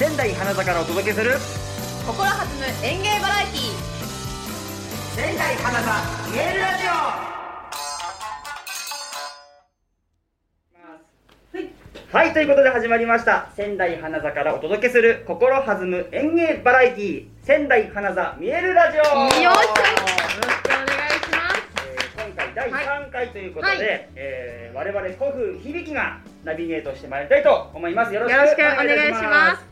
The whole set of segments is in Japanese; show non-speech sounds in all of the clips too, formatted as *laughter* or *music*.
仙台花座からお届けする心弾む演芸バラエティー。仙台花座見えるラジオ。はい、ということで始まりました。仙台花座からお届けする心弾む演芸バラエティー。仙台花座見えるラジオ。よっしゃよろしくお願いします。えー今回第3回ということで、はい。えー我々古風響がナビゲートしてまいりたいと思います。よろしくお願いします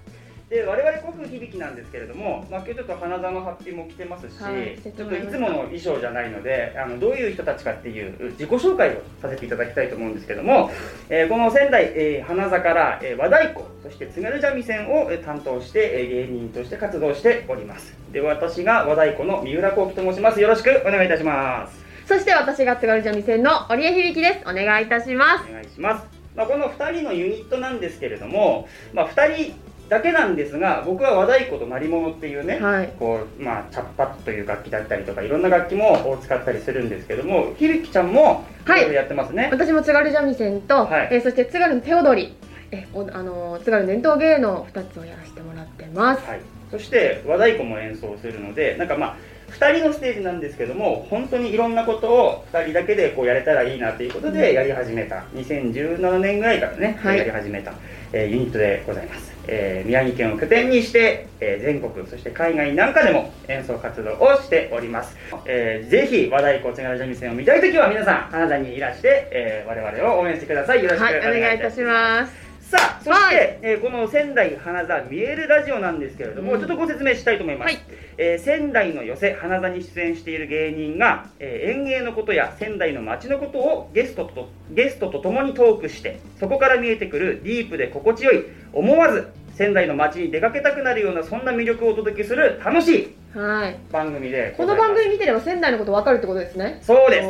で我々古風響なんですけれども、まあ、今日ちょっと花座のハッピーも来てますし、はいちょっといつもの衣装じゃないのであのどういう人たちかっていう自己紹介をさせていただきたいと思うんですけども、えーこの仙台、えー花座から、えー和太鼓そして津軽三味線をえー担当して、えー芸人として活動しております。で私が和太鼓の三浦幸喜と申します。よろしくお願いいたします。そして私が津軽三味線の織江響です。お願いいたしまお願いします、まあ、この2人のユニットなんですけれども、まあ、2人だけなんですが僕は和太鼓と鳴り物っていうね、はい。こうまあ、チャッパッという楽器だったりとかいろんな楽器も使ったりするんですけども響ちゃんもはい。やってますね、私も津軽三味線と、はい。えーそして津軽の手踊り。えおあのー津軽伝統芸能2つをやらせてもらってます。はい、そして和太鼓も演奏するのでなんかまあ2人のステージなんですけども本当にいろんなことを2人だけでこうやれたらいいなということでやり始めた。2017年ぐらいからね、はい。やり始めた、えーユニットでございます、えー宮城県を拠点にして、えー全国そして海外なんかでも演奏活動をしております、えーぜひ和太鼓津軽三味線を見たいときは皆さん金沢にいらして、えー我々を応援してください。よろしくおはい願いいたします、お願いいたしますさあそして、はいえーこの仙台花座見えるラジオなんですけれども、うん。ちょっとご説明したいと思います、はい。えー仙台の寄せ花座に出演している芸人が、えー演芸のことや仙台の街のことをゲストとゲストと共にトークしてそこから見えてくるディープで心地よい思わず仙台の街に出かけたくなるようなそんな魅力をお届けする楽しいはい。番組でこの番組見てれば仙台のこと分かるってことですね。そうです。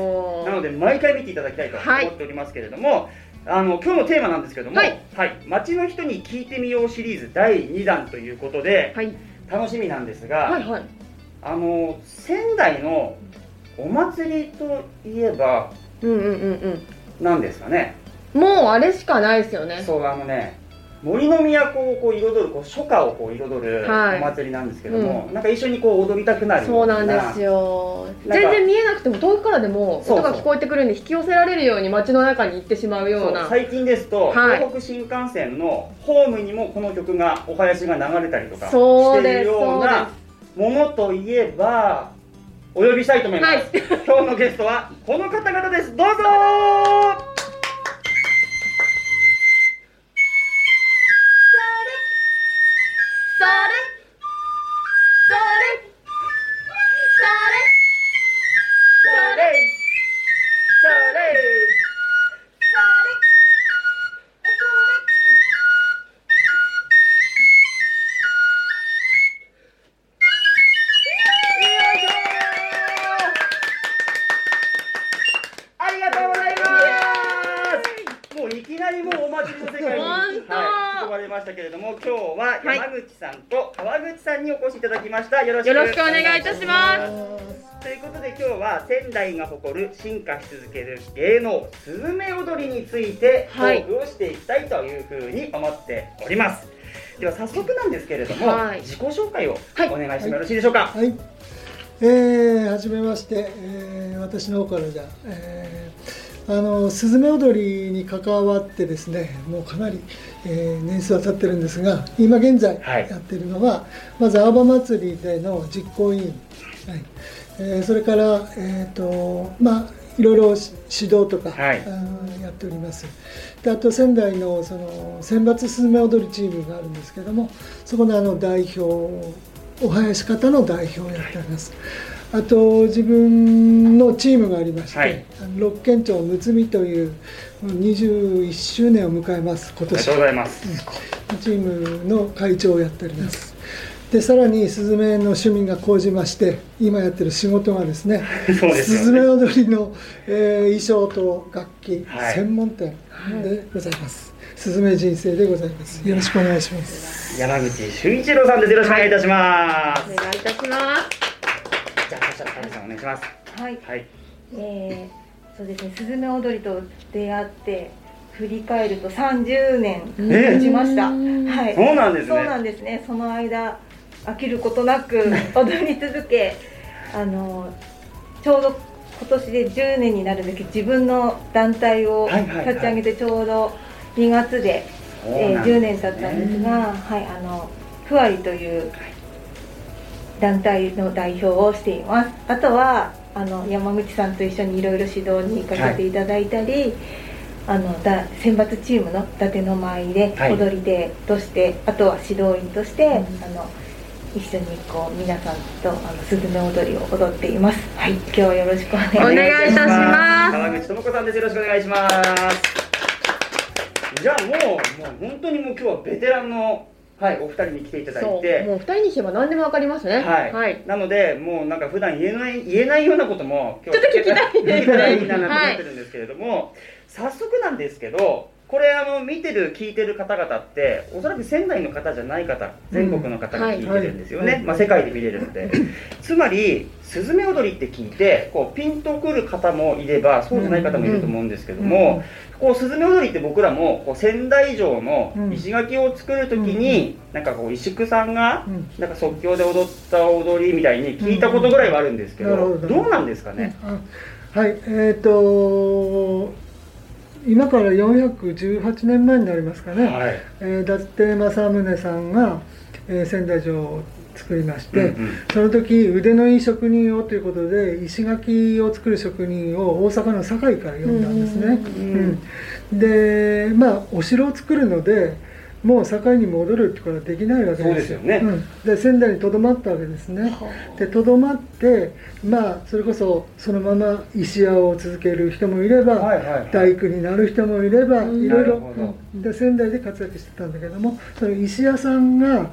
なので毎回見ていただきたいとはい思っておりますけれども、あの今日のテーマなんですけども、はい。街の人に聞いてみようシリーズ第2弾ということで、はい。楽しみなんですが、はいはい。あの仙台のお祭りといえばうんうんうん何ですかね？うんもうあれしかないですよね。そうあのね森の都をこう彩るこう初夏をこう彩るはい。お祭りなんですけども、なんか一緒にこう踊りたくなるよそうなんですよ。全然見えなくても遠くからでも音が聞こえてくるんで引き寄せられるように街の中に行ってしまうよそううな最近ですと、はい。東北新幹線のホームにもこの曲がお囃子が流れたりとかしているようなものといえばお呼びしたいと思います、はい。*laughs* 今日のゲストはこの方々です。どうぞしたけれども今日ははい山口さんと川口さんにお越しいただきました。よろしくよろしくお願いいたします。ということで今日は仙台が誇る進化し続ける芸能スズメ踊りについてトはい。ークをしていきたいというふうに思っております、では早速なんですけれども、はい。自己紹介をはい。お願いしてもよろしいでしょうか、はい、えー、はじめまして、えー私の方からじゃ、えーあのスズメ踊りに関わってですねもうかなり、えー年数は経ってるんですが今現在はい。やってるのは、まずアーバ祭りでの実行委員、はい。えーそれから、えーとまあ、いろいろし指導とか、はい。やっております。であと仙台のその選抜スズメ踊りチームがあるんですけどもそこのあの代表お囃子方の代表をやっておりますあと自分のチームがありまして、はい。六県町むつみという21周年を迎えます今年。ありがとうございます、チームの会長をやっております。でさらにスズメの趣味が高じまして今やってる仕事がですねそうですスズメ踊りの、えー衣装と楽器、はい。専門店でございます、スズメ人生でございます。よろしくお願いします。山口俊一郎さんです。よろしくお願いいたします、お願いいたしますしたら田さんお願いします。はい、はい。えー、そうですね、スズメ踊りと出会って振り返ると30年え。経ちました、うん。はい。そうなんですね。そうなんですね。その間飽きることなく踊り続けあのちょうど今年で10年になるんですけど自分の団体をはいはいはい。立ち上げてちょうど2月で、えー10年経ったんですねが、はい、あのふわりという団体の代表をしています。あとはあの山口さんと一緒にいろいろ指導に行かせていただいたり、あのだ選抜チームの伊達の舞ではい。踊り手として、あとは指導員として、あの一緒にこう皆さんとあのスズメ踊りを踊っています。はい。今日はよろしくお願いします。お願いいたします。川口智子さんです。よろしくお願いします。じゃあもうもう本当にもう今日はベテランのはいお二人に来ていただそいうてもう二人にしてば何でもわかりますね。はい、はい。なのでもうなんか普段言えない言えないようなことも今ちょっと聞きたいですね。聞けたらいいななんて思ってるんですけれども、早速なんですけどこれあの見てる聞いてる方々っておそらく仙台の方じゃない方全国の方が聞いてるんですよね、はい。まあ、世界で見れるので。つまりスズメ踊りって聞いてこうピンとくる方もいればそうじゃない方もいると思うんですけども、こうスズメ踊りって僕らもこう仙台城の石垣を作る時に、なんかこう石工さんがうん。なんか即興で踊った踊りみたいに聞いたことぐらいはあるんですけど、ど。どうなんですかね、あはいえっ、と今から418年前になりますかね、はい。えー、伊達政宗さんが、えー仙台城を作りまして、うんうん。その時腕のいい職人をということで石垣を作る職人を大阪の堺から呼んだんですね、うん。うん。でまあお城を作るのでもう堺に戻るってことはできないわけです。よね。うん、で仙台にとどまったわけですね。でとどまってまあそれこそそのまま石屋を続ける人もいれば、はいはいはい。大工になる人もいれば、うん。いろいろ。で仙台で活躍してたんだけどもその石屋さんが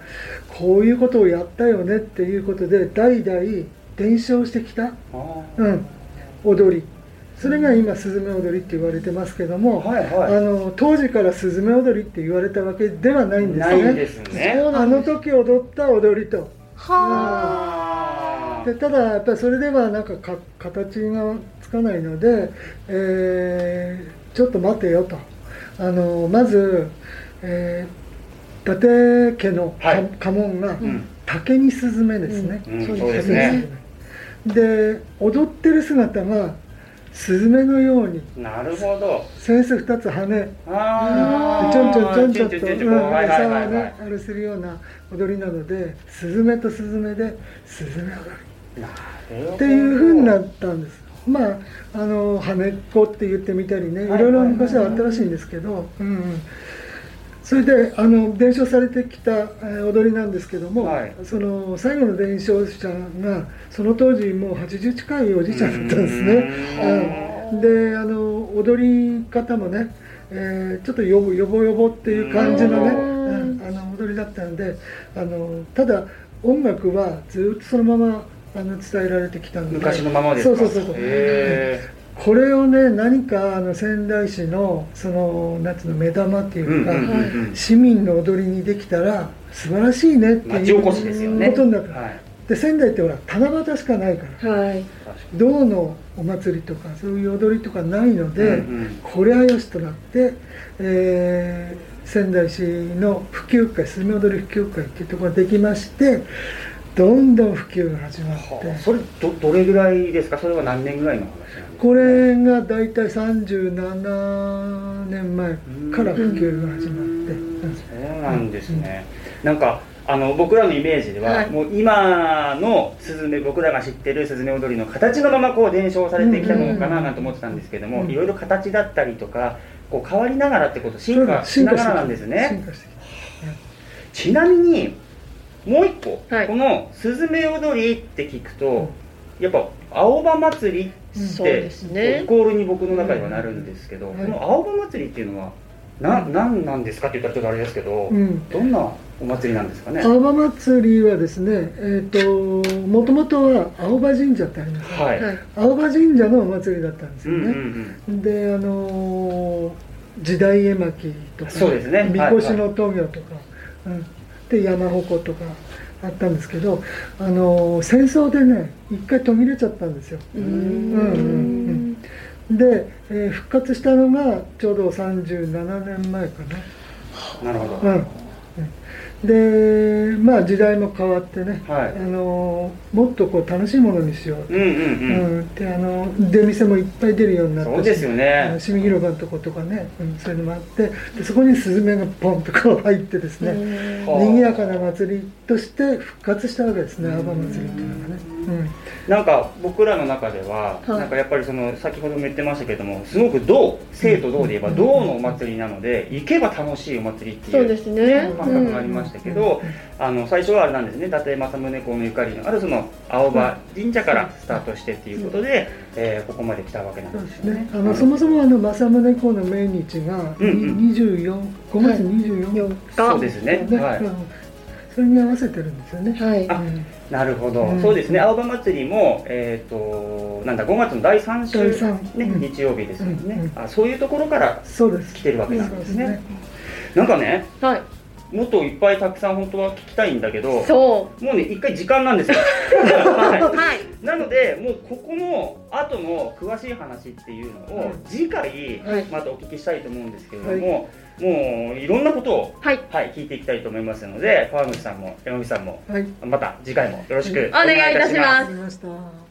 こういうことをやったよねっていうことで代々伝承してきた、あ。うん、踊りそれが今スズメ踊りって言われてますけども、ーはいはい。あの当時からスズメ踊りって言われたわけではないんですないですね。そうあの時踊った踊りと。はあ。でただやっぱりそれではなんかか形がつかないので、えーちょっと待てよと。あのまず、えー伊達家のかはい。家紋がうん。竹にスズメですね、うん。そうそうですね。で踊ってる姿がスズメのように。なるほど。扇子2つ羽でああちょんちょんちょんちょんと。餌をねあれするような踊りなのでスズメとスズメでスズメ踊り。なるほど。っていうふうになったんです。まああの羽っこって言ってみたりねいはいろいろ昔はあったらしいんですけど、うんうんそれであの伝承されてきたえー踊りなんですけども、はい。その最後の伝承者がその当時もう80近いおじいちゃんだったんですね。うん。であの踊り方もね、えーちょっとよぼよぼよぼっていう感じのね、あの踊りだったんであのただ音楽はずっとそのままあの伝えられてきたので。昔のままですか？そうそうそうそう。へこれをね何かあの仙台市のその夏の目玉っていうか、市民の踊りにできたら素晴らしいねっていうこしですよね。ことになる、はい。で仙台ってほら七夕しかないから。はい。銅のお祭りとかそういう踊りとかないので、うんうん。これはよしとなって、えー仙台市の普及会スズメ踊り普及会っていうところができましてどんどん普及が始まって、はあ。それどどれぐらいですか？それは何年ぐらいの話これが大体37年前から普及が始まって、うんそうなんですね、なんかあの僕らのイメージでは、はい。もう今のスズメ僕らが知ってるスズメ踊りの形のままこう伝承されてきたのかななんて思ってたんですけども、うんいろいろ形だったりとかこう変わりながらってこと進化しながらなんです進ねちなみにもう一個、はい。このスズメ踊りって聞くと、やっぱ青葉祭りって、そうですね。イコールに僕の中ではなるんですけど、うん。この青葉祭りっていうのはな何なんですかって言ったらちょっとあれですけど、うん。どんなお祭りなんですかね？青葉祭りはですね、えー、ともともとは青葉神社ってあります、はい、はい。青葉神社のお祭りだったんですうんうよね、ん。であのー時代絵巻とかそうですね。みこしの闘魚とか、うん、で山鉾とかあったんですけど、あのー戦争でね一回途切れちゃったんですよ。うん。うんうんで、えー復活したのがちょうど37年前かな。るほど、な、うんでまあ時代も変わってね、はい。あのもっとこう楽しいものにしよう。うんうんううん、ん、であの出店もいっぱい出るようになったしそうですよね。市民広場のとことかね、うん、そういうのもあってでそこにスズメがポンとこう入ってですね、賑やかな祭りとして復活したわけですね阿波祭りっていうのがね、なんか僕らの中では、はい。なんかやっぱりその先ほども言ってましたけどもすごく道生と道で言えば道のお祭りなので行けば楽しいお祭りっていうそうですね。感覚がありましたけど、あの最初はあれなんですね。伊達政宗公のゆかりのあるその青葉神社からスタートしてっていうことで、えーここまで来たわけなんでですすよね。ね。あのそもそもあの政宗公の命日がうんうん24 5月24 4日、日。そうですね。はい。うんそれに合わせてるんですよね、はい。なるほど、うん。そうですね、青葉祭りも、えっ、と、なんだ、5月の第3週、ね、うん。日曜日ですよね、うんうんあ。そういうところからそうです。来てるわけなんですね。すね。なんかね、はい。もっといっぱいたくさん本当は聞きたいんだけど、そもうね、一回時間なんですよ。う *laughs* ははい。い、なので、もうここの後の詳しい話っていうのを次回はい。またお聞きしたいと思うんですけれども、もういろんなことを、はい。はい、聞いていきたいと思いますので、川口さんも山口さんもはい。また次回もよろしくお願いいたします